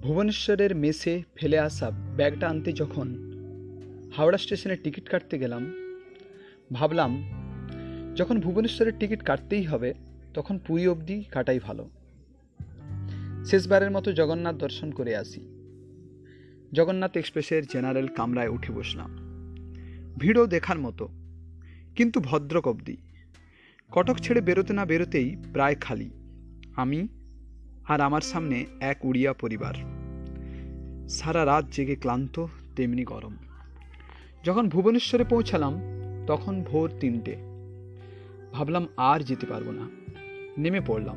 ভুবনেশ্বরের মেসে ফেলে আসা ব্যাগটা আনতে যখন হাওড়া স্টেশনে টিকিট কাটতে গেলাম, ভাবলাম যখন ভুবনেশ্বরের টিকিট কাটতেই হবে, তখন পুরী অবধি কাটাই ভালো। শেষবারের মতো জগন্নাথ দর্শন করে আসি। জগন্নাথ এক্সপ্রেসের জেনারেল কামরায় উঠে বসলাম। ভিড়ও দেখার মতো, কিন্তু ভদ্রক অবধি। কটক ছেড়ে বেরোতে না বেরোতেই প্রায় খালি। আমি আর আমার সামনে এক উড়িয়া পরিবার। সারা রাত জেগে ক্লান্ত, তেমনি গরম। যখন ভুবনেশ্বরে পৌঁছালাম, তখন ভোর তিনটে। ভাবলাম আর যেতে পারব না। নেমে পড়লাম।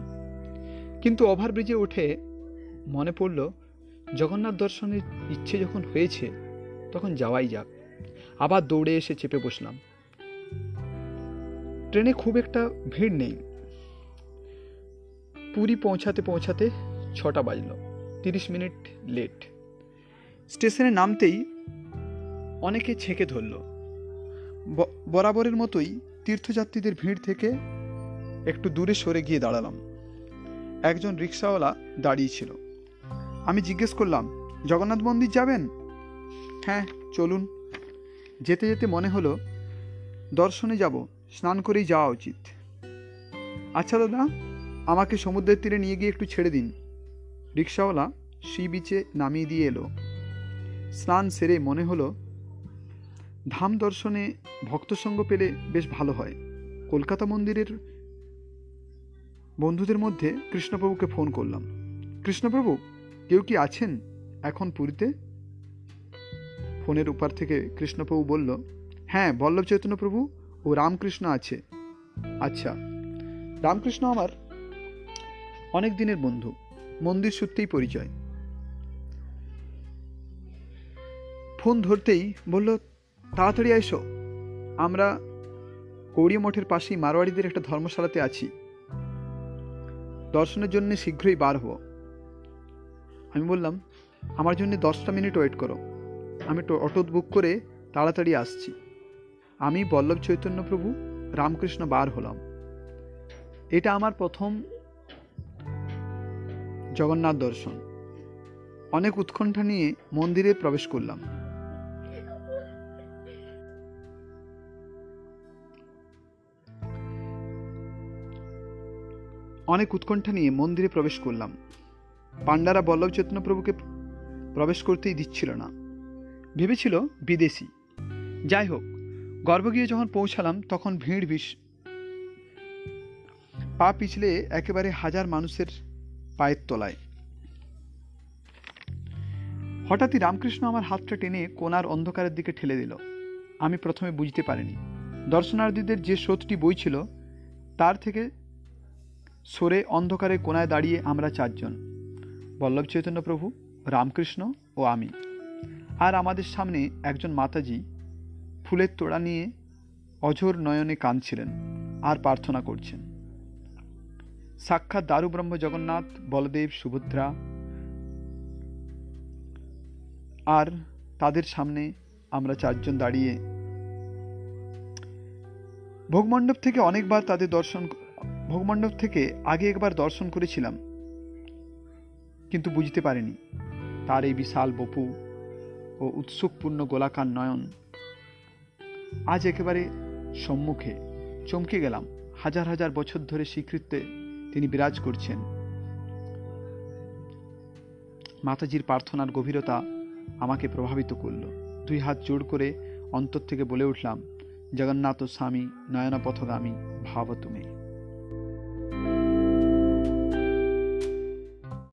কিন্তু ওভারব্রিজে উঠে মনে পড়ল, জগন্নাথ দর্শনের ইচ্ছে যখন হয়েছে, তখন যাওয়াই যাক। আবার দৌড়ে এসে চেপে বসলাম। ট্রেনে খুব একটা ভিড় নেই। পুরী পৌঁছাতে পৌঁছাতে ছটা বাজলো, তিরিশ মিনিট লেট। স্টেশনে নামতেই অনেকে ছেঁকে ধরল। বরাবরের মতোই তীর্থযাত্রীদের ভিড় থেকে একটু দূরে সরে গিয়ে দাঁড়ালাম। একজন রিক্সাওয়ালা দাঁড়িয়ে ছিল। আমি জিজ্ঞেস করলাম, জগন্নাথ মন্দির যাবেন? হ্যাঁ চলুন। যেতে যেতে মনে হলো, দর্শনে যাব, স্নান করেই যাওয়া উচিত। আচ্ছা দাদা। আমাকে সমুদ্রের তীরে নিয়ে গিয়ে একটু ছেড়ে দিন। রিক্সাওয়ালা সি বিচে নামিয়ে দিয়ে এলো। স্নান সেরে মনে হলো, ধাম দর্শনে ভক্ত সঙ্গ পেলে বেশ ভালো হয়। কলকাতা মন্দিরের বন্ধুদের মধ্যে কৃষ্ণপ্রভুকে ফোন করলাম। কৃষ্ণপ্রভু, কেউ কি আছেন এখন পুরীতে? ফোনের উপার থেকে কৃষ্ণপ্রভু বলল হ্যাঁ বল্লভ চৈতন্য প্রভু ও রামকৃষ্ণ আছে। আচ্ছা রামকৃষ্ণ আমার অনেক দিনের বন্ধু। মন্দির সূত্রেই পরিচয়। ফোন ধরতেই বলল, তাড়াতাড়ি এসো। আমরা গৌরী মঠের পাশেই মারোয়াড়িদের একটা ধর্মশালাতে আছি। দর্শনের জন্য শীঘ্রই বার হব আমি বললাম, আমার জন্য দশটা মিনিট ওয়েট করো। আমি অটো বুক করে তাড়াতাড়ি আসছি। আমি বল্লভ চৈতন্য প্রভু, রামকৃষ্ণ বার হলাম। এটা আমার প্রথম জগন্নাথ দর্শন। অনেক উৎকণ্ঠা নিয়ে মন্দিরে প্রবেশ করলাম। অনেক উৎকণ্ঠা নিয়ে মন্দিরে প্রবেশ করলাম। পাণ্ডারা বল্লভ চৈতন্য প্রভুকে প্রবেশ করতেই দিচ্ছিল না। ভেবেছিল বিদেশি। যাই হোক, গর্ভগৃহে যখন পৌঁছালাম, তখন ভিড় বিষ পা পিছলে একেবারে হাজার মানুষের পায়ের তলায়। হঠাৎই রামকৃষ্ণ আমার হাতটা টেনে কোনার অন্ধকারের দিকে ঠেলে দিল। আমি প্রথমে বুঝতে পারিনি। দর্শনার্থীদের যে স্রোতটি বইছিল তার থেকে সরে অন্ধকারে কোনায় দাঁড়িয়ে আমরা চারজন, বল্লভ চৈতন্য প্রভু, রামকৃষ্ণ ও আমি। আর আমাদের সামনে একজন মাতাজি ফুলের তোড়া নিয়ে অঝোর নয়নে কাঁদছিলেন আর প্রার্থনা করছেন। সাক্ষাৎ দারুব্রহ্ম জগন্নাথ, বলদেব, সুভদ্রা আর তাদের সামনে আমরা চারজন দাঁড়িয়ে। ভোগমণ্ডপ থেকে অনেকবার তাদের দর্শন ভোগমণ্ডপ থেকে আগে একবার দর্শন করেছিলাম, কিন্তু বুঝতে পারিনি। তার এই বিশাল বপু ও উৎসুকপূর্ণ গোলাকার নয়ন আজ একেবারে সম্মুখে চমকে গেলাম। হাজার হাজার বছর ধরে স্বীকৃত্যে তিনি বিরাজ করছেন। মাতাজির প্রার্থনার গভীরতা আমাকে প্রভাবিত করল। দুই হাত জোড় করে অন্তর থেকে বলে উঠলাম, জগন্নাথ স্বামী, নয়নপথগামী, ভাব তুমি।